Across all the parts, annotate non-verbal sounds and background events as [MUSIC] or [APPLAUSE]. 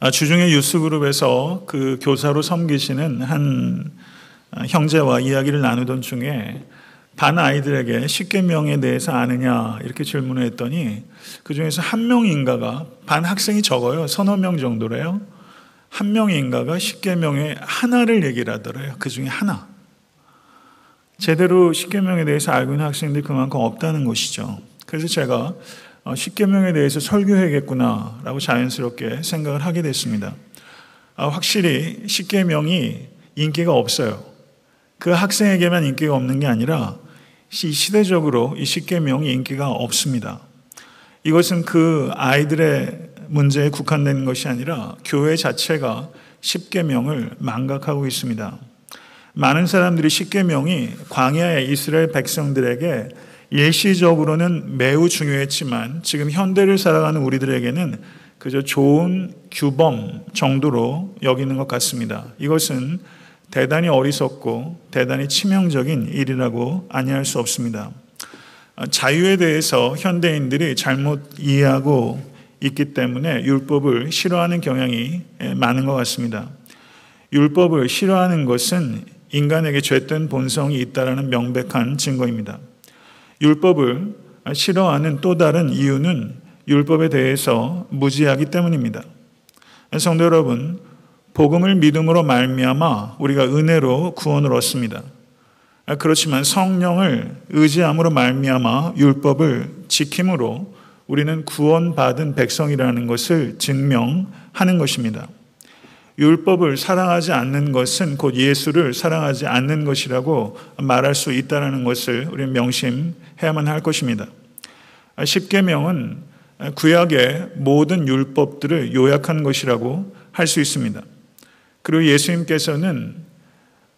아, 주중에 유스그룹에서 그 교사로 섬기시는 한 형제와 이야기를 나누던 중에 반 아이들에게 십계명에 대해서 아느냐 이렇게 질문을 했더니 그 중에서 한 명인가가 반 학생이 적어요. 서너 명 정도래요. 한 명인가가 십계명의 하나를 얘기를 하더래요. 그 중에 하나. 제대로 십계명에 대해서 알고 있는 학생들이 그만큼 없다는 것이죠. 그래서 제가 어, 십계명에 대해서 설교해야겠구나라고 자연스럽게 생각을 하게 됐습니다 아, 확실히 십계명이 인기가 없어요 그 학생에게만 인기가 없는 게 아니라 시대적으로 이 십계명이 인기가 없습니다. 이것은 그 아이들의 문제에 국한된 것이 아니라 교회 자체가 십계명을 망각하고 있습니다. 많은 사람들이 십계명이 광야의 이스라엘 백성들에게 일시적으로는 매우 중요했지만 지금 현대를 살아가는 우리들에게는 그저 좋은 규범 정도로 여기는 것 같습니다. 이것은 대단히 어리석고 대단히 치명적인 일이라고 아니할 수 없습니다. 자유에 대해서 현대인들이 잘못 이해하고 있기 때문에 율법을 싫어하는 경향이 많은 것 같습니다. 율법을 싫어하는 것은 인간에게 죄된 본성이 있다라는 명백한 증거입니다. 율법을 싫어하는 또 다른 이유는 율법에 대해서 무지하기 때문입니다. 성도 여러분, 복음을 믿음으로 말미암아 우리가 은혜로 구원을 얻습니다. 그렇지만 성령을 의지함으로 말미암아 율법을 지킴으로 우리는 구원받은 백성이라는 것을 증명하는 것입니다. 율법을 사랑하지 않는 것은 곧 예수를 사랑하지 않는 것이라고 말할 수 있다는 것을 우리는 명심해야만 할 것입니다. 십계명은 구약의 모든 율법들을 요약한 것이라고 할 수 있습니다. 그리고 예수님께서는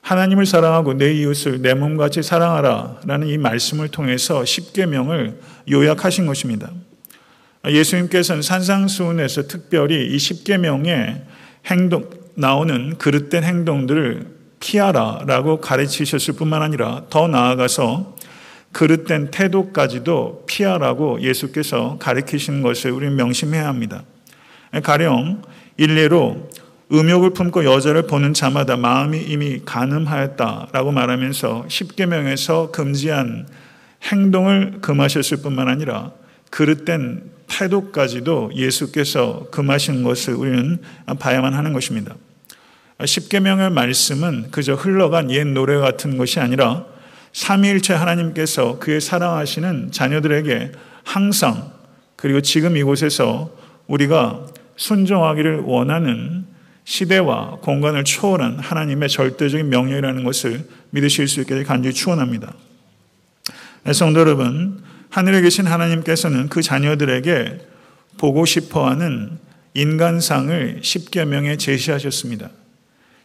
하나님을 사랑하고 내 이웃을 내 몸같이 사랑하라 라는 이 말씀을 통해서 십계명을 요약하신 것입니다. 예수님께서는 산상수훈에서 특별히 이 십계명의 행동 나오는 그릇된 행동들을 피하라라고 가르치셨을 뿐만 아니라 더 나아가서 그릇된 태도까지도 피하라고 예수께서 가르치신 것을 우리는 명심해야 합니다. 가령 일례로 음욕을 품고 여자를 보는 자마다 마음이 이미 가늠하였다라고 말하면서 십계명에서 금지한 행동을 금하셨을 뿐만 아니라 그릇된 태도까지도 예수께서 금하신 것을 우리는 봐야만 하는 것입니다. 십계명의 말씀은 그저 흘러간 옛 노래 같은 것이 아니라 삼위일체 하나님께서 그의 사랑하시는 자녀들에게 항상 그리고 지금 이곳에서 우리가 순종하기를 원하는 시대와 공간을 초월한 하나님의 절대적인 명령이라는 것을 믿으실 수 있게 간절히 축원합니다. 성도 여러분, 하늘에 계신 하나님께서는 그 자녀들에게 보고 싶어 하는 인간상을 십계명에 제시하셨습니다.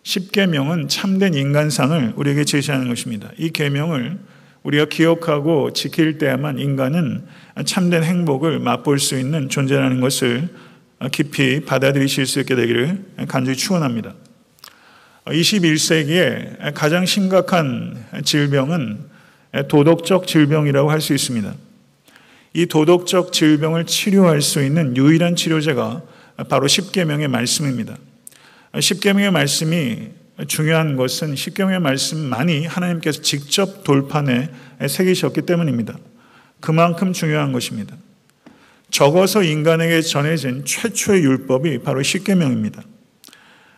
십계명은 참된 인간상을 우리에게 제시하는 것입니다. 이 계명을 우리가 기억하고 지킬 때야만 인간은 참된 행복을 맛볼 수 있는 존재라는 것을 깊이 받아들이실 수 있게 되기를 간절히 축원합니다. 21세기의 가장 심각한 질병은 도덕적 질병이라고 할 수 있습니다. 이 도덕적 질병을 치료할 수 있는 유일한 치료제가 바로 십계명의 말씀입니다. 십계명의 말씀이 중요한 것은 십계명의 말씀만이 하나님께서 직접 돌판에 새기셨기 때문입니다. 그만큼 중요한 것입니다. 적어서 인간에게 전해진 최초의 율법이 바로 십계명입니다.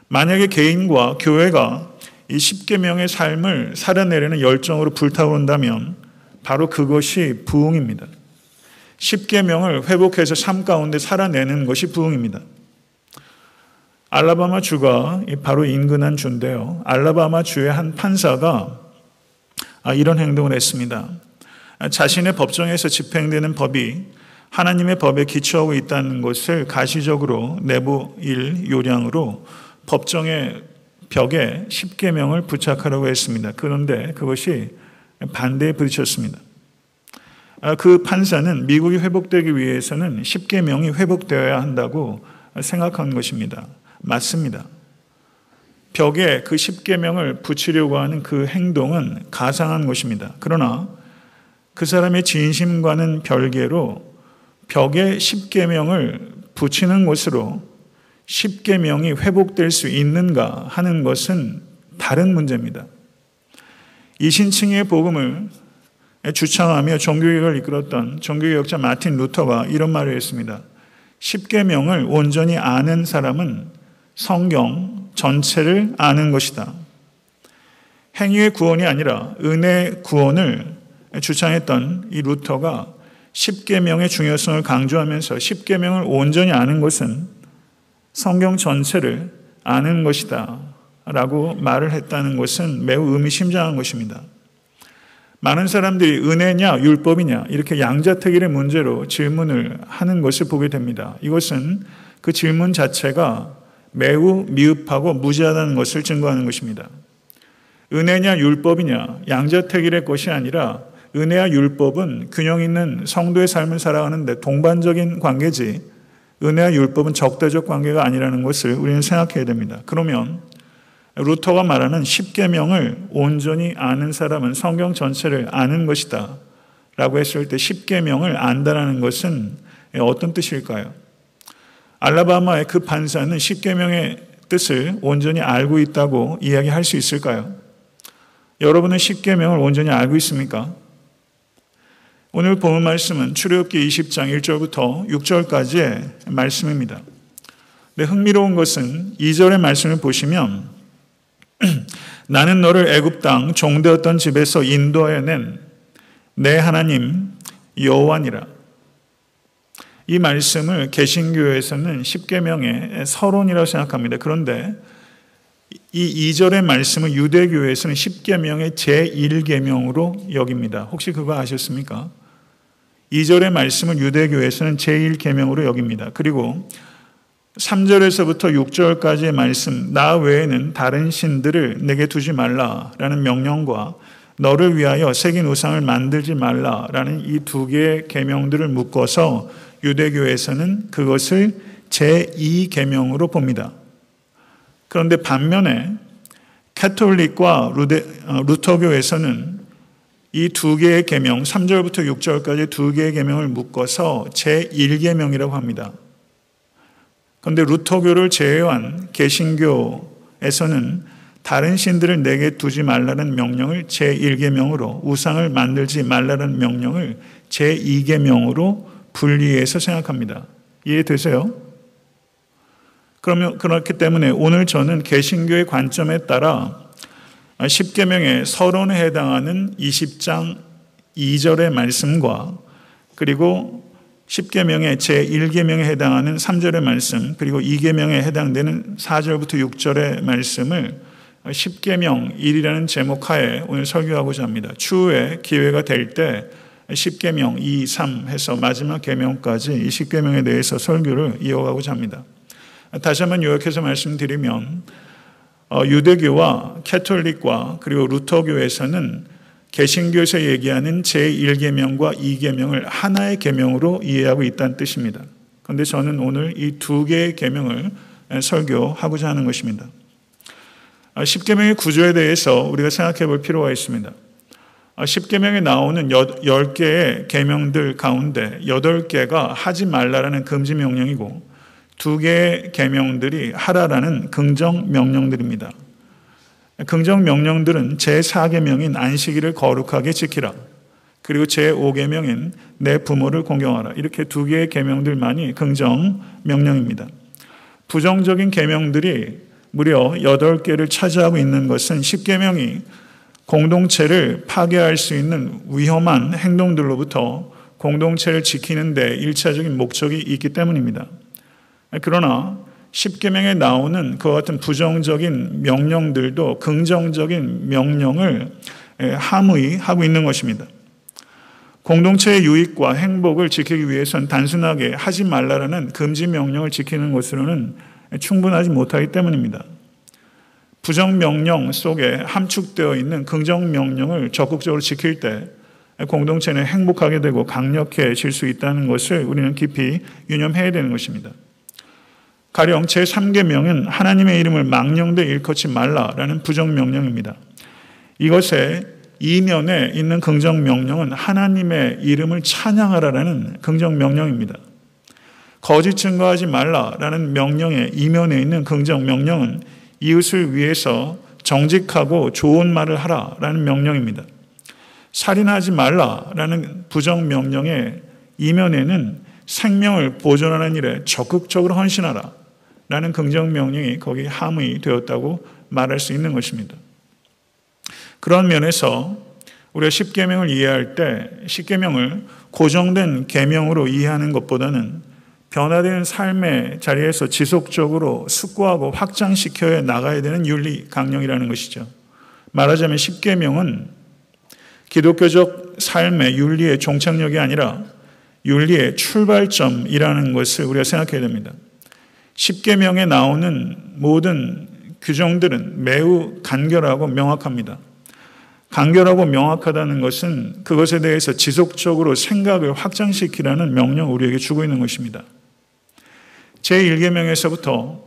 만약에 개인과 교회가 이 십계명의 삶을 살아내려는 열정으로 불타오른다면 바로 그것이 부흥입니다. 십계명을 회복해서 삶 가운데 살아내는 것이 부흥입니다. 알라바마 주가 바로 인근한 주인데요. 알라바마 주의 한 판사가 아, 이런 행동을 했습니다. 자신의 법정에서 집행되는 법이 하나님의 법에 기초하고 있다는 것을 가시적으로 내부 일 요량으로 법정의 벽에 십계명을 부착하라고 했습니다. 그런데 그것이 반대에 부딪혔습니다. 아, 그 판사는 미국이 회복되기 위해서는 십계명이 회복되어야 한다고 생각한 것입니다. 맞습니다. 벽에 그 십계명을 붙이려고 하는 그 행동은 가상한 것입니다. 그러나 그 사람의 진심과는 별개로 벽에 십계명을 붙이는 것으로 십계명이 회복될 수 있는가 하는 것은 다른 문제입니다. 이신층의 복음을 주창하며 종교개혁을 이끌었던 종교개혁자 마틴 루터가 이런 말을 했습니다. 십계명을 온전히 아는 사람은 성경 전체를 아는 것이다. 행위의 구원이 아니라 은혜 구원을 주창했던 이 루터가 십계명의 중요성을 강조하면서 십계명을 온전히 아는 것은 성경 전체를 아는 것이다. 라고 말을 했다는 것은 매우 의미심장한 것입니다. 많은 사람들이 은혜냐 율법이냐 이렇게 양자택일의 문제로 질문을 하는 것을 보게 됩니다. 이것은 그 질문 자체가 매우 미흡하고 무지하다는 것을 증거하는 것입니다. 은혜냐 율법이냐 양자택일의 것이 아니라 은혜와 율법은 균형 있는 성도의 삶을 살아가는데 동반적인 관계지 은혜와 율법은 적대적 관계가 아니라는 것을 우리는 생각해야 됩니다. 그러면 루터가 말하는 십계명을 온전히 아는 사람은 성경 전체를 아는 것이다. 라고 했을 때 십계명을 안다라는 것은 어떤 뜻일까요? 알라바마의 그 판사는 십계명의 뜻을 온전히 알고 있다고 이야기할 수 있을까요? 여러분은 십계명을 온전히 알고 있습니까? 오늘 본 말씀은 출애굽기 20장 1절부터 6절까지의 말씀입니다. 근 흥미로운 것은 2절의 말씀을 보시면 [CLEARS THROAT] 나는 너를 애굽 땅 종되었던 집에서 인도하여 낸내 하나님 여호와니라. 이 말씀을 개신교에서는 십계명의 서론이라고 생각합니다. 그런데 이 2절의 말씀을 유대교에서는 십계명의 제1계명으로 여깁니다. 혹시 그거 아셨습니까? 2절의 말씀을 유대교에서는 제1계명으로 여깁니다. 그리고 3절에서부터 6절까지의 말씀, 나 외에는 다른 신들을 내게 두지 말라라는 명령과 너를 위하여 새긴 우상을 만들지 말라라는 이 두 개의 계명들을 묶어서 유대교에서는 그것을 제2계명으로 봅니다. 그런데 반면에 캐톨릭과 루데, 어, 루터교에서는 이 두 개의 계명, 3절부터 6절까지 두 개의 계명을 묶어서 제1계명이라고 합니다. 그런데 루터교를 제외한 개신교에서는 다른 신들을 내게 두지 말라는 명령을 제1계명으로 우상을 만들지 말라는 명령을 제2계명으로 분리해서 생각합니다. 이해되세요? 그러면 그렇기 때문에 오늘 저는 개신교의 관점에 따라 10계명의 서론에 해당하는 20장 2절의 말씀과 그리고 10계명의 제1계명에 해당하는 3절의 말씀 그리고 2계명에 해당되는 4절부터 6절의 말씀을 10계명 1이라는 제목 하에 오늘 설교하고자 합니다. 추후에 기회가 될 때 10계명 2, 3 해서 마지막 계명까지 이 10계명에 대해서 설교를 이어가고자 합니다. 다시 한번 요약해서 말씀드리면 어, 유대교와 캐톨릭과 그리고 루터교에서는 개신교에서 얘기하는 제1계명과 2계명을 하나의 계명으로 이해하고 있다는 뜻입니다. 그런데 저는 오늘 이 두 개의 계명을 설교하고자 하는 것입니다. 10계명의 아, 구조에 대해서 우리가 생각해 볼 필요가 있습니다. 10계명에 아, 나오는 10개의 계명들 가운데 8개가 하지 말라라는 금지 명령이고 두 개의 계명들이 하라라는 긍정 명령들입니다. 긍정 명령들은 제4계명인 안식일을 거룩하게 지키라. 그리고 제5계명인 내 부모를 공경하라. 이렇게 두 개의 계명들만이 긍정 명령입니다. 부정적인 계명들이 무려 8개를 차지하고 있는 것은 10계명이 공동체를 파괴할 수 있는 위험한 행동들로부터 공동체를 지키는 데 일차적인 목적이 있기 때문입니다. 그러나 십계명에 나오는 그 같은 부정적인 명령들도 긍정적인 명령을 함의 하고 있는 것입니다. 공동체의 유익과 행복을 지키기 위해선 단순하게 하지 말라라는 금지 명령을 지키는 것으로는 충분하지 못하기 때문입니다. 부정 명령 속에 함축되어 있는 긍정 명령을 적극적으로 지킬 때 공동체는 행복하게 되고 강력해질 수 있다는 것을 우리는 깊이 유념해야 되는 것입니다. 가령 제3계명은 하나님의 이름을 망령되 일컫지 말라라는 부정명령입니다. 이것의 이면에 있는 긍정명령은 하나님의 이름을 찬양하라라는 긍정명령입니다. 거짓 증거하지 말라라는 명령의 이면에 있는 긍정 명령은 이웃을 위해서 정직하고 좋은 말을 하라라는 명령입니다. 살인하지 말라라는 부정 명령의 이면에는 생명을 보존하는 일에 적극적으로 헌신하라 라는 긍정 명령이 거기 함의 되었다고 말할 수 있는 것입니다. 그런 면에서 우리가 십계명을 이해할 때 십계명을 고정된 계명으로 이해하는 것보다는 변화되는 삶의 자리에서 지속적으로 숙고하고 확장시켜 나가야 되는 윤리 강령이라는 것이죠. 말하자면 십계명은 기독교적 삶의 윤리의 종착역이 아니라 윤리의 출발점이라는 것을 우리가 생각해야 됩니다. 십계명에 나오는 모든 규정들은 매우 간결하고 명확합니다. 간결하고 명확하다는 것은 그것에 대해서 지속적으로 생각을 확장시키라는 명령을 우리에게 주고 있는 것입니다. 제1계명에서부터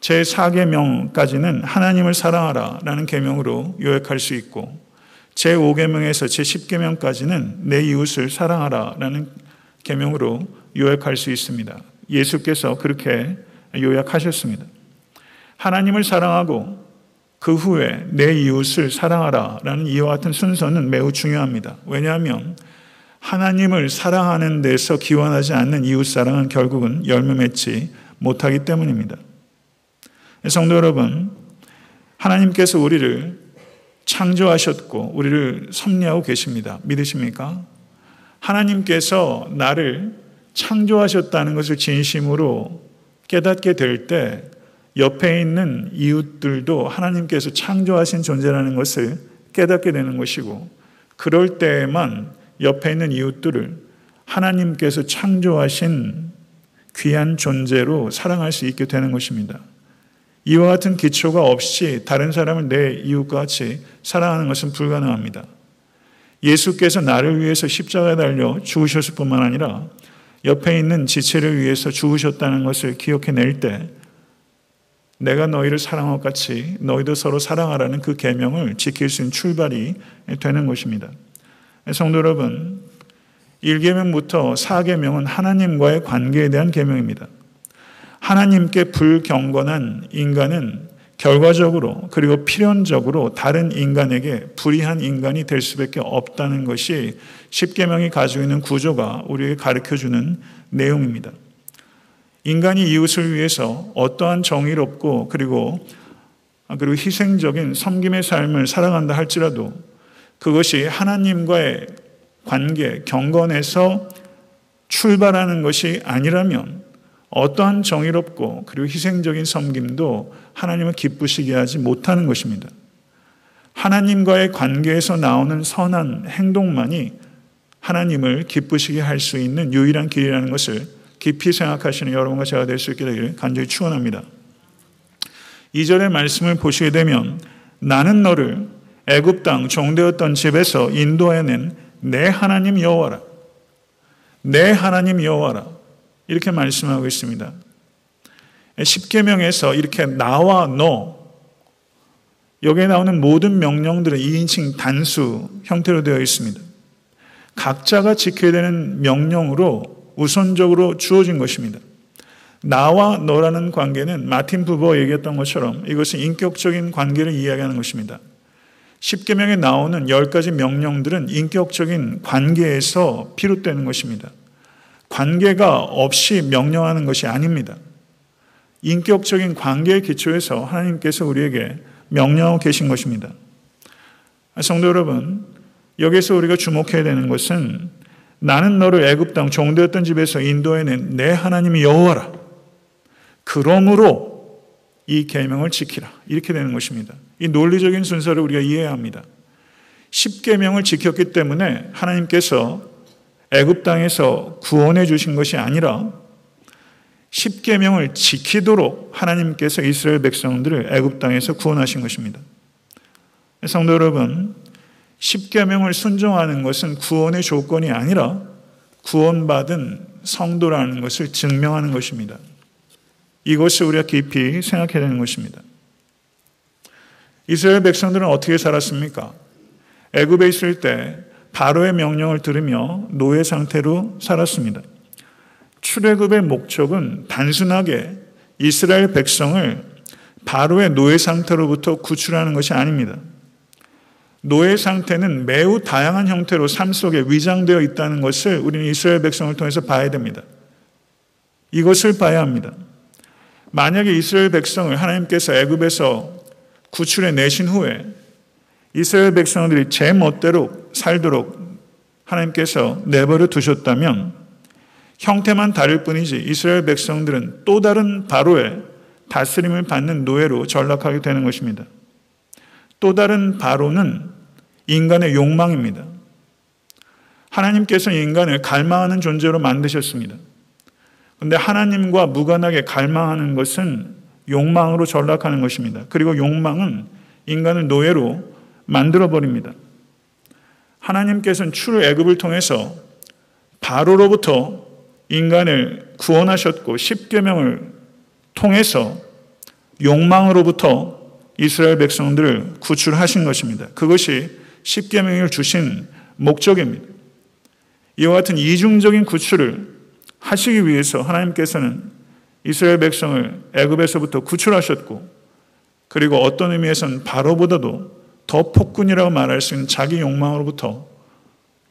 제4계명까지는 하나님을 사랑하라 라는 계명으로 요약할 수 있고 제5계명에서 제10계명까지는 내 이웃을 사랑하라 라는 계명으로 요약할 수 있습니다. 예수께서 그렇게 요약하셨습니다. 하나님을 사랑하고 그 후에 내 이웃을 사랑하라 라는 이와 같은 순서는 매우 중요합니다. 왜냐하면 하나님을 사랑하는 데서 기원하지 않는 이웃 사랑은 결국은 열매 맺지 못하기 때문입니다. 성도 여러분, 하나님께서 우리를 창조하셨고 우리를 섭리하고 계십니다. 믿으십니까? 하나님께서 나를 창조하셨다는 것을 진심으로 깨닫게 될 때 옆에 있는 이웃들도 하나님께서 창조하신 존재라는 것을 깨닫게 되는 것이고 그럴 때에만 옆에 있는 이웃들을 하나님께서 창조하신 귀한 존재로 사랑할 수 있게 되는 것입니다. 이와 같은 기초가 없이 다른 사람을 내 이웃과 같이 사랑하는 것은 불가능합니다. 예수께서 나를 위해서 십자가에 달려 죽으셨을 뿐만 아니라 옆에 있는 지체를 위해서 죽으셨다는 것을 기억해낼 때 내가 너희를 사랑한 것 같이 너희도 서로 사랑하라는 그 계명을 지킬 수 있는 출발이 되는 것입니다. 성도 여러분, 1계명부터 4계명은 하나님과의 관계에 대한 계명입니다. 하나님께 불경건한 인간은 결과적으로 그리고 필연적으로 다른 인간에게 불의한 인간이 될 수밖에 없다는 것이 십계명이 가지고 있는 구조가 우리에게 가르쳐 주는 내용입니다. 인간이 이웃을 위해서 어떠한 정의롭고 그리고 그리고 희생적인 섬김의 삶을 살아간다 할지라도 그것이 하나님과의 관계, 경건에서 출발하는 것이 아니라면 어떠한 정의롭고 그리고 희생적인 섬김도 하나님을 기쁘시게 하지 못하는 것입니다. 하나님과의 관계에서 나오는 선한 행동만이 하나님을 기쁘시게 할 수 있는 유일한 길이라는 것을 깊이 생각하시는 여러분과 제가 될 수 있게 되기를 간절히 축원합니다. 2절의 말씀을 보시게 되면 나는 너를 애굽 땅 종되었던 집에서 인도해낸 내 하나님 여호와라. 내 하나님 여호와라. 이렇게 말씀하고 있습니다. 십계명에서 이렇게 나와 너 여기에 나오는 모든 명령들은 2인칭 단수 형태로 되어 있습니다. 각자가 지켜야 되는 명령으로 우선적으로 주어진 것입니다. 나와 너라는 관계는 마틴 부버 얘기했던 것처럼 이것은 인격적인 관계를 이야기하는 것입니다. 십계명에 나오는 열 가지 명령들은 인격적인 관계에서 비롯되는 것입니다. 관계가 없이 명령하는 것이 아닙니다. 인격적인 관계의 기초에서 하나님께서 우리에게 명령하고 계신 것입니다. 성도 여러분, 여기서 우리가 주목해야 되는 것은 나는 너를 애굽 땅 종되었던 집에서 인도해낸 내 하나님이 여호와라. 그러므로 이 계명을 지키라. 이렇게 되는 것입니다. 이 논리적인 순서를 우리가 이해해야 합니다. 10계명을 지켰기 때문에 하나님께서 애굽 땅에서 구원해 주신 것이 아니라 십계명을 지키도록 하나님께서 이스라엘 백성들을 애굽 땅에서 구원하신 것입니다. 성도 여러분, 십계명을 순종하는 것은 구원의 조건이 아니라 구원받은 성도라는 것을 증명하는 것입니다. 이것을 우리가 깊이 생각해야 되는 것입니다. 이스라엘 백성들은 어떻게 살았습니까? 애굽에 있을 때 바로의 명령을 들으며 노예 상태로 살았습니다. 출애굽의 목적은 단순하게 이스라엘 백성을 바로의 노예 상태로부터 구출하는 것이 아닙니다. 노예 상태는 매우 다양한 형태로 삶 속에 위장되어 있다는 것을 우리는 이스라엘 백성을 통해서 봐야 됩니다. 이것을 봐야 합니다. 만약에 이스라엘 백성을 하나님께서 애굽에서 구출해 내신 후에 이스라엘 백성들이 제 멋대로 살도록 하나님께서 내버려 두셨다면 형태만 다를 뿐이지 이스라엘 백성들은 또 다른 바로의 다스림을 받는 노예로 전락하게 되는 것입니다. 또 다른 바로는 인간의 욕망입니다. 하나님께서 인간을 갈망하는 존재로 만드셨습니다. 그런데 하나님과 무관하게 갈망하는 것은 욕망으로 전락하는 것입니다. 그리고 욕망은 인간을 노예로 만들어 버립니다. 하나님께서는 출애굽을 통해서 바로로부터 인간을 구원하셨고 십계명을 통해서 욕망으로부터 이스라엘 백성들을 구출하신 것입니다. 그것이 십계명을 주신 목적입니다. 이와 같은 이중적인 구출을 하시기 위해서 하나님께서는 이스라엘 백성을 애굽에서부터 구출하셨고 그리고 어떤 의미에서는 바로보다도 더 폭군이라고 말할 수 있는 자기 욕망으로부터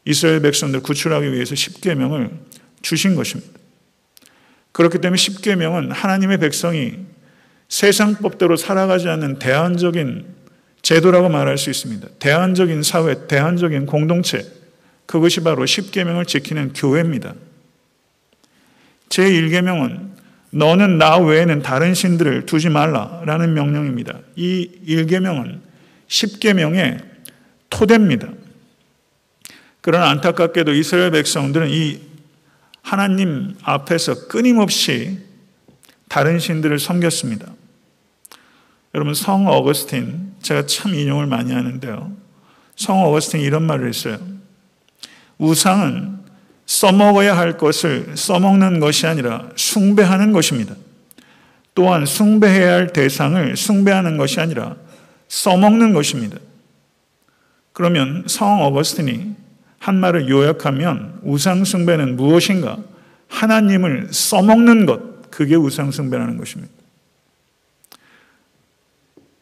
이스라엘 백성들 구출하기 위해서 십계명을 주신 것입니다. 그렇기 때문에 십계명은 하나님의 백성이 세상 법대로 살아가지 않는 대안적인 제도라고 말할 수 있습니다. 대안적인 사회, 대안적인 공동체, 그것이 바로 십계명을 지키는 교회입니다. 제1계명은 너는 나 외에는 다른 신들을 두지 말라라는 명령입니다. 이 1계명은 10계명의 토대입니다. 그러나 안타깝게도 이스라엘 백성들은 이 하나님 앞에서 끊임없이 다른 신들을 섬겼습니다. 여러분 성 어거스틴 제가 참 인용을 많이 하는데요. 성 어거스틴이 이런 말을 했어요. 우상은 써먹어야 할 것을 써먹는 것이 아니라 숭배하는 것입니다. 또한 숭배해야 할 대상을 숭배하는 것이 아니라 써먹는 것입니다. 그러면 성 어거스틴이 한 말을 요약하면 우상숭배는 무엇인가? 하나님을 써먹는 것, 그게 우상숭배라는 것입니다.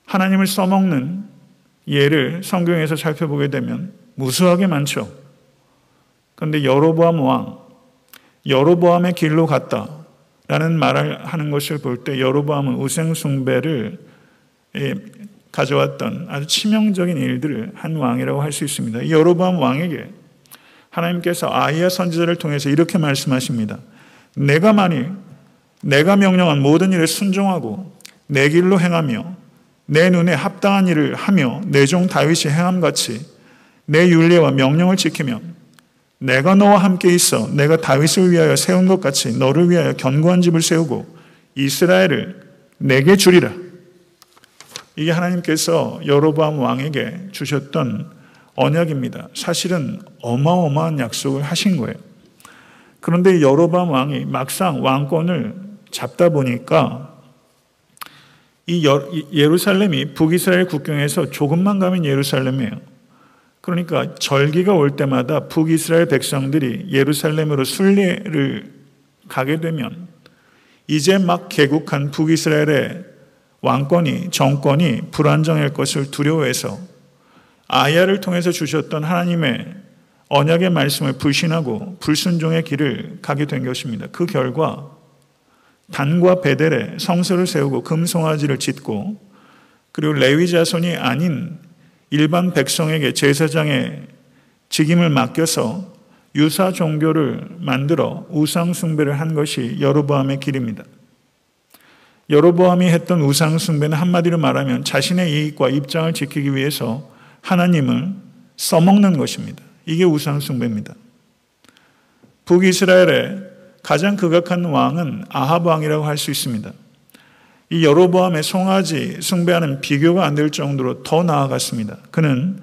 하나님을 써먹는 예를 성경에서 살펴보게 되면 무수하게 많죠. 그런데 여로보암 왕, 여로보암의 길로 갔다 라는 말을 하는 것을 볼 때 여로보암은 우상숭배를 가져왔던 아주 치명적인 일들을 한 왕이라고 할 수 있습니다. 여로보암 왕에게 하나님께서 아이야 선지자를 통해서 이렇게 말씀하십니다. 내가 만일 내가 명령한 모든 일에 순종하고 내 길로 행하며 내 눈에 합당한 일을 하며 내 종 다윗이 행함 같이 내 윤례와 명령을 지키면 내가 너와 함께 있어 내가 다윗을 위하여 세운 것 같이 너를 위하여 견고한 집을 세우고 이스라엘을 내게 주리라. 이게 하나님께서 여로보암 왕에게 주셨던 언약입니다. 사실은 어마어마한 약속을 하신 거예요. 그런데 여로보암 왕이 막상 왕권을 잡다 보니까 이 예루살렘이 북이스라엘 국경에서 조금만 가면 예루살렘이에요. 그러니까 절기가 올 때마다 북이스라엘 백성들이 예루살렘으로 순례를 가게 되면 이제 막 개국한 북이스라엘의 왕권이 정권이 불안정할 것을 두려워해서 아야를 통해서 주셨던 하나님의 언약의 말씀을 불신하고 불순종의 길을 가게 된 것입니다. 그 결과 단과 베델에 성소를 세우고 금송아지를 짓고 그리고 레위 자손이 아닌 일반 백성에게 제사장의 직임을 맡겨서 유사 종교를 만들어 우상 숭배를 한 것이 여로보암의 길입니다. 여로보암이 했던 우상 숭배는 한마디로 말하면 자신의 이익과 입장을 지키기 위해서 하나님을 써먹는 것입니다. 이게 우상 숭배입니다. 북이스라엘의 가장 극악한 왕은 아합 왕이라고 할 수 있습니다. 이 여로보암의 송아지 숭배하는 비교가 안 될 정도로 더 나아갔습니다. 그는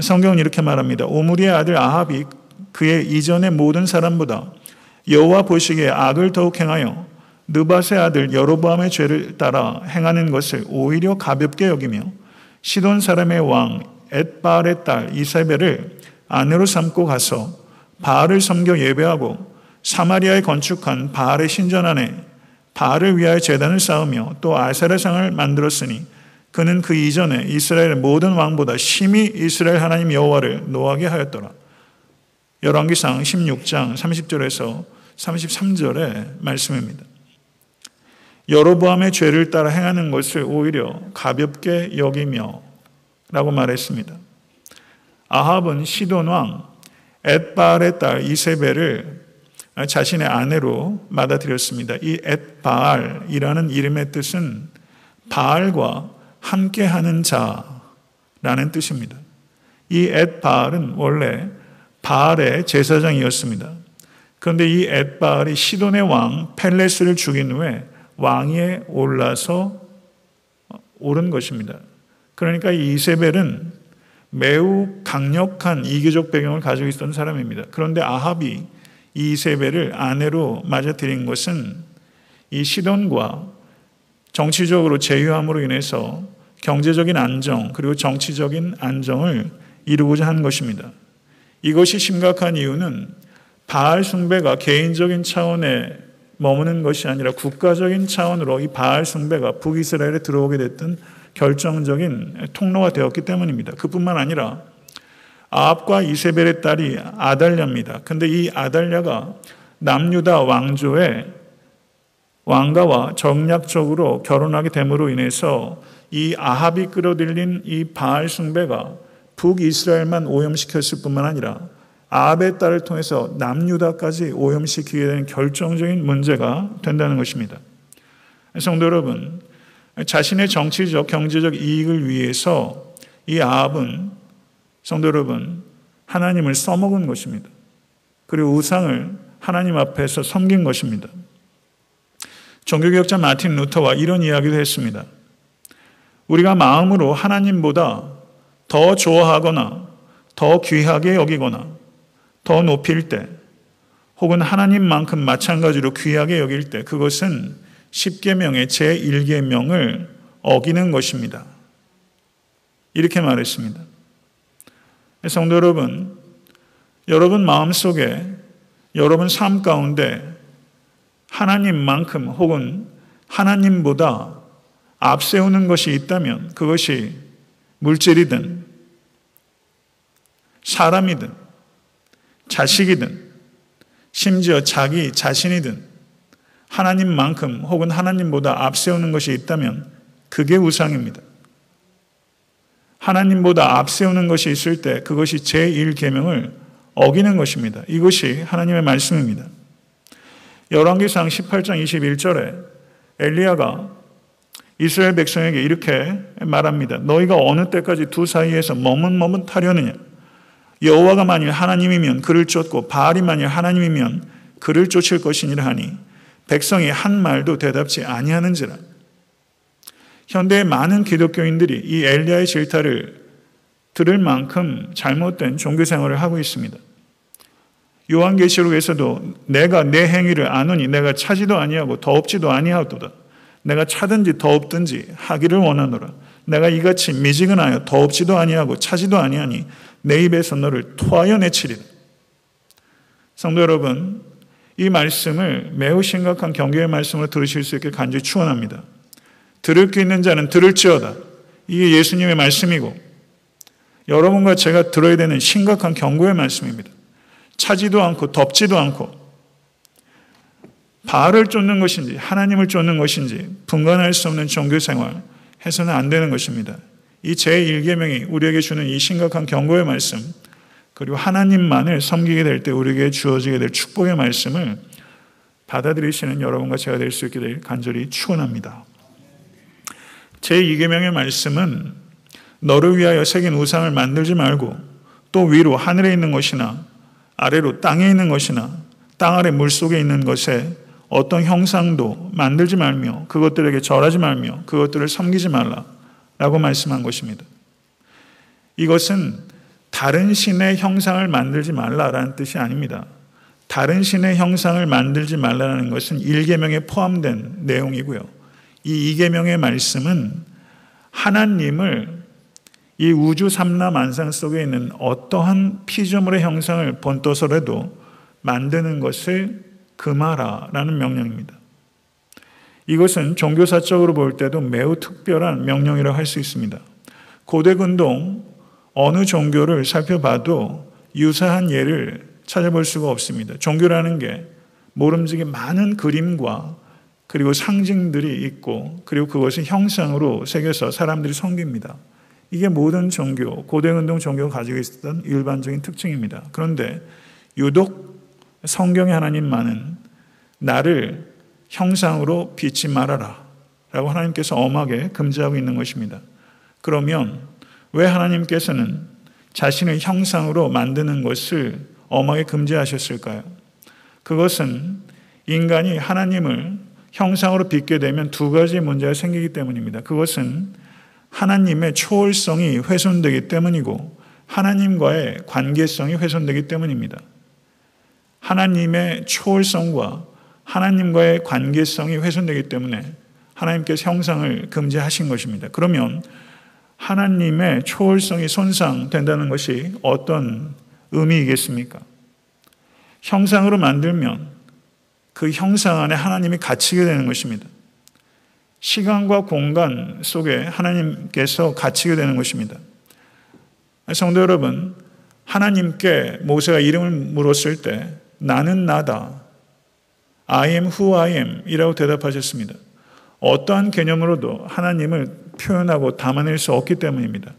성경은 이렇게 말합니다. 오므리의 아들 아합이 그의 이전의 모든 사람보다 여호와 보시기에 악을 더욱 행하여 느밧의 아들 여로보암의 죄를 따라 행하는 것을 오히려 가볍게 여기며 시돈 사람의 왕 엣바알의 딸 이세벨을 아내로 삼고 가서 바알을 섬겨 예배하고 사마리아에 건축한 바알의 신전 안에 바알을 위하여 재단을 쌓으며 또 아세라상을 만들었으니 그는 그 이전에 이스라엘의 모든 왕보다 심히 이스라엘 하나님 여호와를 노하게 하였더라. 열왕기상 16장 30절에서 33절의 말씀입니다. 여로보암의 죄를 따라 행하는 것을 오히려 가볍게 여기며 라고 말했습니다. 아합은 시돈 왕 엣바알의 딸 이세벨을 자신의 아내로 받아들였습니다. 이 엣바알이라는 이름의 뜻은 바알과 함께하는 자라는 뜻입니다. 이 엣바알은 원래 바알의 제사장이었습니다. 그런데 이 엣바알이 시돈의 왕 펠레스를 죽인 후에 왕위에 올라서 오른 것입니다. 그러니까 이세벨은 매우 강력한 이교적 배경을 가지고 있던 사람입니다. 그런데 아합이 이세벨을 아내로 맞아들인 것은 이 시돈과 정치적으로 제휴함으로 인해서 경제적인 안정 그리고 정치적인 안정을 이루고자 한 것입니다. 이것이 심각한 이유는 바알 숭배가 개인적인 차원에 머무는 것이 아니라 국가적인 차원으로 이 바알 숭배가 북이스라엘에 들어오게 됐던 결정적인 통로가 되었기 때문입니다. 그뿐만 아니라 아합과 이세벨의 딸이 아달랴입니다. 근데 이 아달랴가 남유다 왕조의 왕가와 정략적으로 결혼하게 됨으로 인해서 이 아합이 끌어들인 이 바알 숭배가 북이스라엘만 오염시켰을 뿐만 아니라 아합의 딸을 통해서 남유다까지 오염시키게 되는 결정적인 문제가 된다는 것입니다. 성도 여러분, 자신의 정치적, 경제적 이익을 위해서 이 아합은 성도 여러분, 하나님을 써먹은 것입니다. 그리고 우상을 하나님 앞에서 섬긴 것입니다. 종교개혁자 마틴 루터와 이런 이야기도 했습니다. 우리가 마음으로 하나님보다 더 좋아하거나 더 귀하게 여기거나 더 높일 때 혹은 하나님만큼 마찬가지로 귀하게 여길 때 그것은 10계명의 제1계명을 어기는 것입니다. 이렇게 말했습니다. 성도 여러분, 여러분 마음속에 여러분 삶 가운데 하나님만큼 혹은 하나님보다 앞세우는 것이 있다면 그것이 물질이든 사람이든 자식이든 심지어 자기 자신이든 하나님만큼 혹은 하나님보다 앞세우는 것이 있다면 그게 우상입니다. 하나님보다 앞세우는 것이 있을 때 그것이 제1계명을 어기는 것입니다. 이것이 하나님의 말씀입니다. 열왕기상 18장 21절에 엘리야가 이스라엘 백성에게 이렇게 말합니다. 너희가 어느 때까지 두 사이에서 머뭇머뭇하려느냐? 여호와가 만일 하나님이면 그를 쫓고 바알이 만일 하나님이면 그를 쫓을 것이니라 하니 백성이 한 말도 대답지 아니하는지라. 현대의 많은 기독교인들이 이 엘리야의 질타를 들을 만큼 잘못된 종교 생활을 하고 있습니다. 요한계시록에서도 내가 내 행위를 아노니 내가 차지도 아니하고 더없지도 아니하도다. 내가 차든지 더없든지 하기를 원하노라. 내가 이같이 미지근하여 더없지도 아니하고 차지도 아니하니 내 입에서 너를 토하여 내치리라. 성도 여러분, 이 말씀을 매우 심각한 경계의 말씀을 들으실 수 있게 간절히 축원합니다. 들을 게 있는 자는 들을지어다. 이게 예수님의 말씀이고 여러분과 제가 들어야 되는 심각한 경고의 말씀입니다. 차지도 않고 덥지도 않고 바알을 쫓는 것인지 하나님을 쫓는 것인지 분간할 수 없는 종교 생활 해서는 안 되는 것입니다. 이 제1계명이 우리에게 주는 이 심각한 경고의 말씀 그리고 하나님만을 섬기게 될 때 우리에게 주어지게 될 축복의 말씀을 받아들이시는 여러분과 제가 될 수 있게 될 간절히 축원합니다. 제 2계명의 말씀은 너를 위하여 새긴 우상을 만들지 말고 또 위로 하늘에 있는 것이나 아래로 땅에 있는 것이나 땅 아래 물 속에 있는 것에 어떤 형상도 만들지 말며 그것들에게 절하지 말며 그것들을 섬기지 말라 라고 말씀한 것입니다. 이것은 다른 신의 형상을 만들지 말라라는 뜻이 아닙니다. 다른 신의 형상을 만들지 말라는 것은 1계명에 포함된 내용이고요. 이 2계명의 말씀은 하나님을 이 우주 삼라 만상 속에 있는 어떠한 피조물의 형상을 본떠서라도 만드는 것을 금하라라는 명령입니다. 이것은 종교사적으로 볼 때도 매우 특별한 명령이라고 할 수 있습니다. 고대 근동 어느 종교를 살펴봐도 유사한 예를 찾아볼 수가 없습니다. 종교라는 게 모름지기 많은 그림과 그리고 상징들이 있고 그리고 그것을 형상으로 새겨서 사람들이 섬깁니다. 이게 모든 종교, 고대 운동 종교가 가지고 있었던 일반적인 특징입니다. 그런데 유독 성경의 하나님만은 나를 형상으로 빚지 말아라 라고 하나님께서 엄하게 금지하고 있는 것입니다. 그러면 왜 하나님께서는 자신의 형상으로 만드는 것을 엄하게 금지하셨을까요? 그것은 인간이 하나님을 형상으로 빚게 되면 두 가지 문제가 생기기 때문입니다. 그것은 하나님의 초월성이 훼손되기 때문이고 하나님과의 관계성이 훼손되기 때문입니다. 하나님의 초월성과 하나님과의 관계성이 훼손되기 때문에 하나님께서 형상을 금지하신 것입니다. 그러면 하나님의 초월성이 손상된다는 것이 어떤 의미이겠습니까? 형상으로 만들면 그 형상 안에 하나님이 갇히게 되는 것입니다. 시간과 공간 속에 하나님께서 갇히게 되는 것입니다. 성도 여러분, 하나님께 모세가 이름을 물었을 때 나는 나다. I am who I am 이라고 대답하셨습니다. 어떠한 개념으로도 하나님을 표현하고 담아낼 수 없기 때문입니다.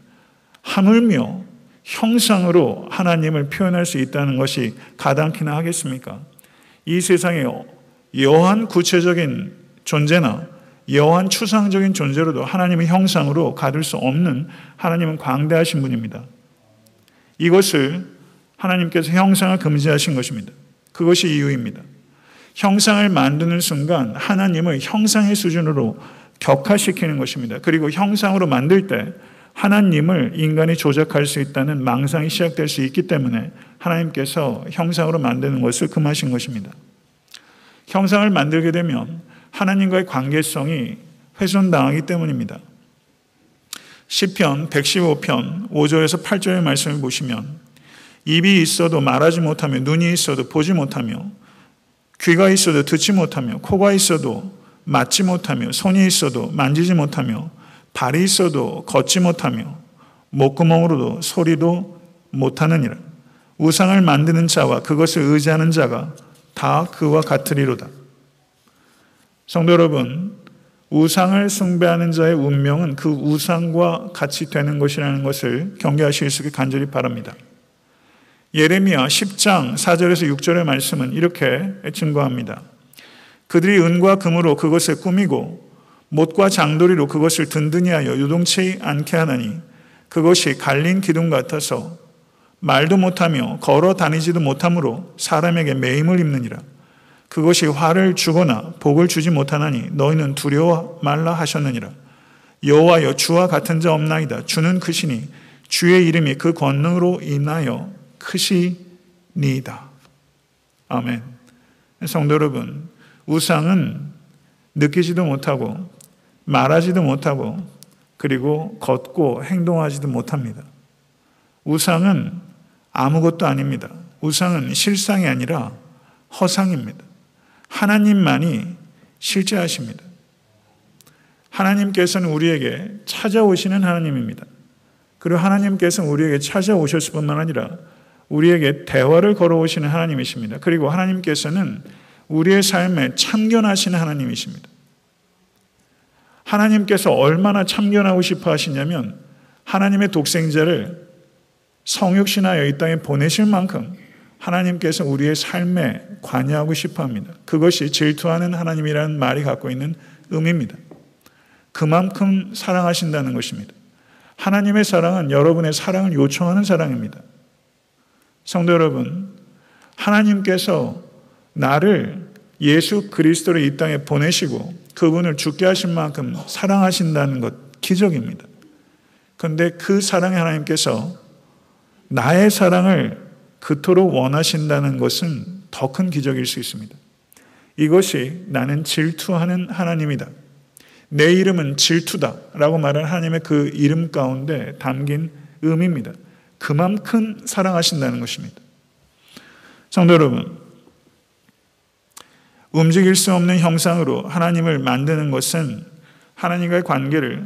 하물며 형상으로 하나님을 표현할 수 있다는 것이 가당키나 하겠습니까? 이 세상에 여한 구체적인 존재나 여한 추상적인 존재로도 하나님의 형상으로 가둘 수 없는 하나님은 광대하신 분입니다. 이것을 하나님께서 형상을 금지하신 것입니다. 그것이 이유입니다. 형상을 만드는 순간 하나님을 형상의 수준으로 격화시키는 것입니다. 그리고 형상으로 만들 때 하나님을 인간이 조작할 수 있다는 망상이 시작될 수 있기 때문에 하나님께서 형상으로 만드는 것을 금하신 것입니다. 형상을 만들게 되면 하나님과의 관계성이 훼손당하기 때문입니다. 시편 115편 5절에서 8절의 말씀을 보시면 입이 있어도 말하지 못하며 눈이 있어도 보지 못하며 귀가 있어도 듣지 못하며 코가 있어도 맞지 못하며 손이 있어도 만지지 못하며 발이 있어도 걷지 못하며 목구멍으로도 소리도 못하느니라. 우상을 만드는 자와 그것을 의지하는 자가 다 그와 같으리로다. 성도 여러분, 우상을 숭배하는 자의 운명은 그 우상과 같이 되는 것이라는 것을 경계하실 수 있게 간절히 바랍니다. 예레미야 10장 4절에서 6절의 말씀은 이렇게 증거합니다. 그들이 은과 금으로 그것을 꾸미고 못과 장도리로 그것을 든든히 하여 유동치 않게 하나니 그것이 갈린 기둥 같아서 말도 못하며 걸어 다니지도 못하므로 사람에게 매임을 입느니라. 그것이 화를 주거나 복을 주지 못하나니 너희는 두려워 말라 하셨느니라. 여호와여 주와 같은 자 없나이다. 주는 크시니 주의 이름이 그 권능으로 인하여 크시니이다. 아멘. 성도 여러분, 우상은 느끼지도 못하고 말하지도 못하고 그리고 걷고 행동하지도 못합니다. 우상은 아무것도 아닙니다. 우상은 실상이 아니라 허상입니다. 하나님만이 실제하십니다. 하나님께서는 우리에게 찾아오시는 하나님입니다. 그리고 하나님께서는 우리에게 찾아오셨을 뿐만 아니라 우리에게 대화를 걸어오시는 하나님이십니다. 그리고 하나님께서는 우리의 삶에 참견하시는 하나님이십니다. 하나님께서 얼마나 참견하고 싶어 하시냐면 하나님의 독생자를 성육신하여 이 땅에 보내실 만큼 하나님께서 우리의 삶에 관여하고 싶어 합니다. 그것이 질투하는 하나님이라는 말이 갖고 있는 의미입니다. 그만큼 사랑하신다는 것입니다. 하나님의 사랑은 여러분의 사랑을 요청하는 사랑입니다. 성도 여러분, 하나님께서 나를 예수 그리스도를 이 땅에 보내시고 그분을 죽게 하신 만큼 사랑하신다는 것 기적입니다. 그런데 그 사랑의 하나님께서 나의 사랑을 그토록 원하신다는 것은 더 큰 기적일 수 있습니다. 이것이 나는 질투하는 하나님이다. 내 이름은 질투다. 라고 말하는 하나님의 그 이름 가운데 담긴 의미입니다. 그만큼 사랑하신다는 것입니다. 성도 여러분, 움직일 수 없는 형상으로 하나님을 만드는 것은 하나님과의 관계를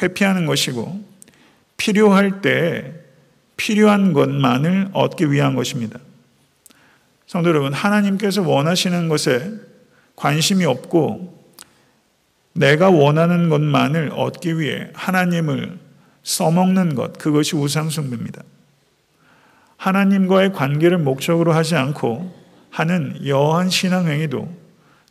회피하는 것이고 필요할 때 필요한 것만을 얻기 위한 것입니다. 성도 여러분, 하나님께서 원하시는 것에 관심이 없고 내가 원하는 것만을 얻기 위해 하나님을 써먹는 것, 그것이 우상숭배입니다. 하나님과의 관계를 목적으로 하지 않고 하는 여한 신앙행위도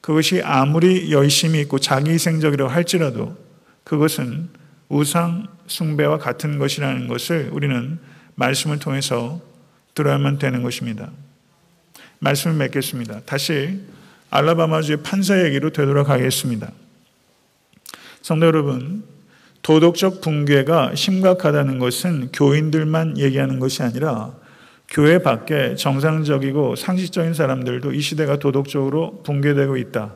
그것이 아무리 열심히 있고 자기희생적이라고 할지라도 그것은 우상 숭배와 같은 것이라는 것을 우리는 말씀을 통해서 들어야만 되는 것입니다. 말씀을 맺겠습니다. 다시 알라바마주의 판사 얘기로 되돌아가겠습니다. 성도 여러분, 도덕적 붕괴가 심각하다는 것은 교인들만 얘기하는 것이 아니라 교회 밖에 정상적이고 상식적인 사람들도 이 시대가 도덕적으로 붕괴되고 있다.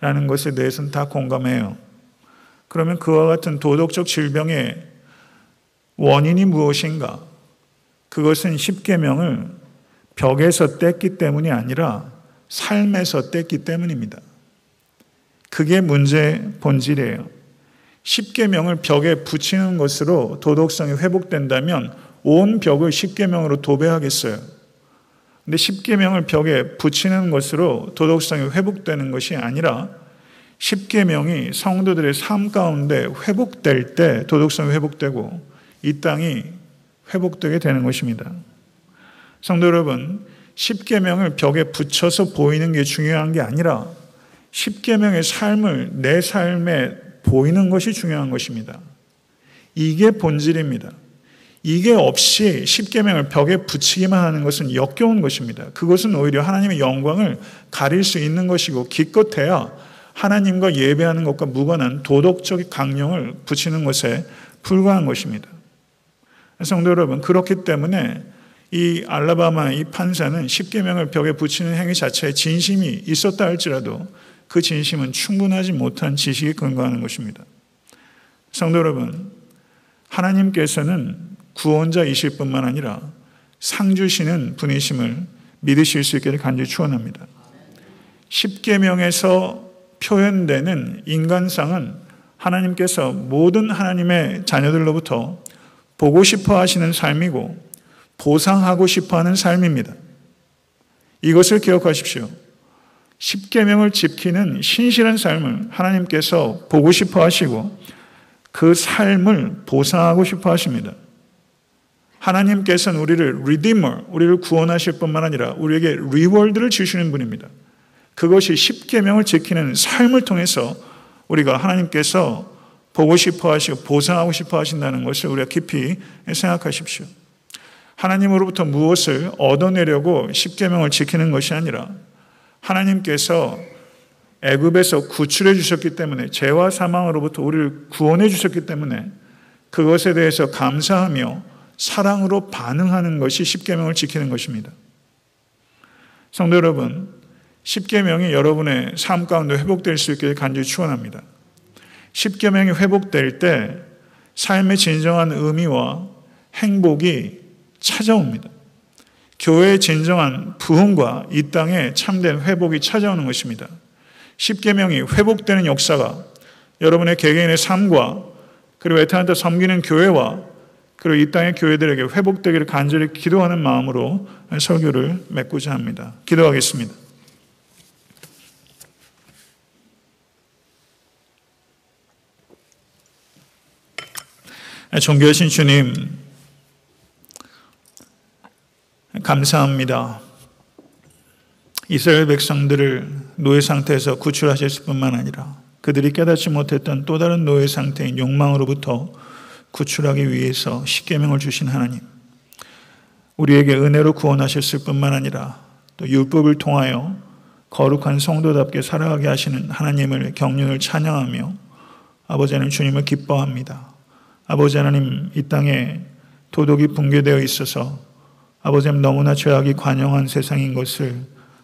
라는 것에 대해서는 다 공감해요. 그러면 그와 같은 도덕적 질병의 원인이 무엇인가? 그것은 십계명을 벽에서 뗐기 때문이 아니라 삶에서 뗐기 때문입니다. 그게 문제의 본질이에요. 십계명을 벽에 붙이는 것으로 도덕성이 회복된다면 온 벽을 십계명으로 도배하겠어요. 근데 십계명을 벽에 붙이는 것으로 도덕성이 회복되는 것이 아니라 십계명이 성도들의 삶 가운데 회복될 때 도덕성이 회복되고 이 땅이 회복되게 되는 것입니다. 성도 여러분, 십계명을 벽에 붙여서 보이는 게 중요한 게 아니라 십계명의 삶을 내 삶에 보이는 것이 중요한 것입니다. 이게 본질입니다. 이게 없이 십계명을 벽에 붙이기만 하는 것은 역겨운 것입니다. 그것은 오히려 하나님의 영광을 가릴 수 있는 것이고 기껏해야 하나님과 예배하는 것과 무관한 도덕적 강령을 붙이는 것에 불과한 것입니다. 성도 여러분, 그렇기 때문에 이 알라바마 이 판사는 십계명을 벽에 붙이는 행위 자체에 진심이 있었다 할지라도 그 진심은 충분하지 못한 지식에 근거하는 것입니다. 성도 여러분, 하나님께서는 구원자이실 뿐만 아니라 상 주시는 분이심을 믿으실 수 있기를 간절히 축원합니다. 십계명에서 표현되는 인간상은 하나님께서 모든 하나님의 자녀들로부터 보고 싶어 하시는 삶이고 보상하고 싶어 하는 삶입니다. 이것을 기억하십시오. 십계명을 지키는 신실한 삶을 하나님께서 보고 싶어 하시고 그 삶을 보상하고 싶어 하십니다. 하나님께서는 우리를 리디머, 우리를 구원하실 뿐만 아니라 우리에게 리월드를 주시는 분입니다. 그것이 십계명을 지키는 삶을 통해서 우리가 하나님께서 보고 싶어 하시고 보상하고 싶어 하신다는 것을 우리가 깊이 생각하십시오. 하나님으로부터 무엇을 얻어내려고 십계명을 지키는 것이 아니라 하나님께서 애굽에서 구출해 주셨기 때문에 죄와 사망으로부터 우리를 구원해 주셨기 때문에 그것에 대해서 감사하며 사랑으로 반응하는 것이 십계명을 지키는 것입니다. 성도 여러분, 십계명이 여러분의 삶 가운데 회복될 수 있기를 간절히 축원합니다. 십계명이 회복될 때 삶의 진정한 의미와 행복이 찾아옵니다. 교회의 진정한 부흥과 이 땅에 참된 회복이 찾아오는 것입니다. 십계명이 회복되는 역사가 여러분의 개개인의 삶과 그리고 에타한테 섬기는 교회와 그리고 이 땅의 교회들에게 회복되기를 간절히 기도하는 마음으로 설교를 맺고자 합니다. 기도하겠습니다. 존귀하신 주님, 감사합니다. 이스라엘 백성들을 노예 상태에서 구출하셨을 뿐만 아니라 그들이 깨닫지 못했던 또 다른 노예 상태인 욕망으로부터 구출하기 위해서 십계명을 주신 하나님. 우리에게 은혜로 구원하셨을 뿐만 아니라 또 율법을 통하여 거룩한 성도답게 살아가게 하시는 하나님을 경륜을 찬양하며 아버지 하나님 주님을 기뻐합니다. 아버지 하나님 이 땅에 도덕이 붕괴되어 있어서 아버지 너무나 죄악이 관영한 세상인 것을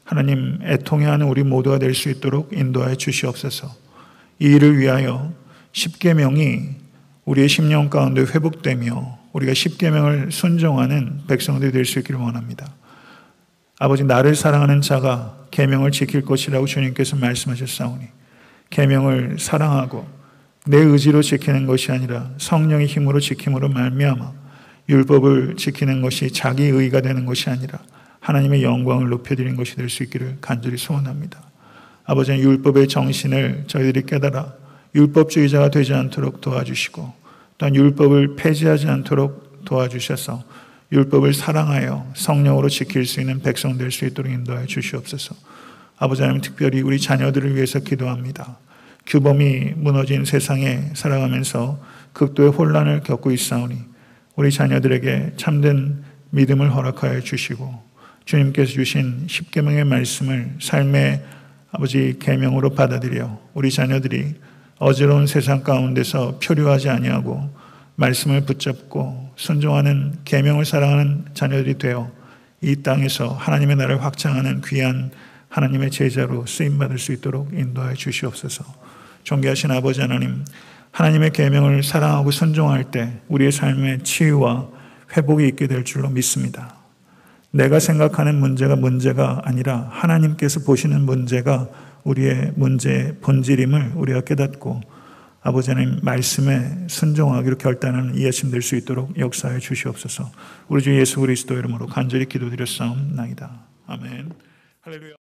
하나님 애통해하는 우리 모두가 될 수 있도록 인도하여 주시옵소서. 이 일을 위하여 십계명이 우리의 심령 가운데 회복되며 우리가 십계명을 순종하는 백성들이 될 수 있기를 원합니다. 아버지 나를 사랑하는 자가 계명을 지킬 것이라고 주님께서 말씀하셨사오니 계명을 사랑하고 내 의지로 지키는 것이 아니라 성령의 힘으로 지킴으로 말미암아 율법을 지키는 것이 자기 의가 되는 것이 아니라 하나님의 영광을 높여드리는 것이 될 수 있기를 간절히 소원합니다. 아버지는 율법의 정신을 저희들이 깨달아 율법주의자가 되지 않도록 도와주시고 또한 율법을 폐지하지 않도록 도와주셔서 율법을 사랑하여 성령으로 지킬 수 있는 백성 될 수 있도록 인도하여 주시옵소서. 아버지 하나님 특별히 우리 자녀들을 위해서 기도합니다. 규범이 무너진 세상에 살아가면서 극도의 혼란을 겪고 있사오니 우리 자녀들에게 참된 믿음을 허락하여 주시고 주님께서 주신 십계명의 말씀을 삶의 아버지 계명으로 받아들여 우리 자녀들이 어지러운 세상 가운데서 표류하지 아니하고 말씀을 붙잡고 순종하는 계명을 사랑하는 자녀들이 되어 이 땅에서 하나님의 나라를 확장하는 귀한 하나님의 제자로 쓰임 받을 수 있도록 인도하여 주시옵소서. 존귀하신 아버지 하나님, 하나님의 계명을 사랑하고 순종할 때 우리의 삶에 치유와 회복이 있게 될 줄로 믿습니다. 내가 생각하는 문제가 문제가 아니라 하나님께서 보시는 문제가 우리의 문제의 본질임을 우리가 깨닫고 아버지 하나님 말씀에 순종하기로 결단하는 이해심 될 수 있도록 역사해 주시옵소서. 우리 주 예수 그리스도 이름으로 간절히 기도드렸사옵나이다. 아멘. 할렐루야.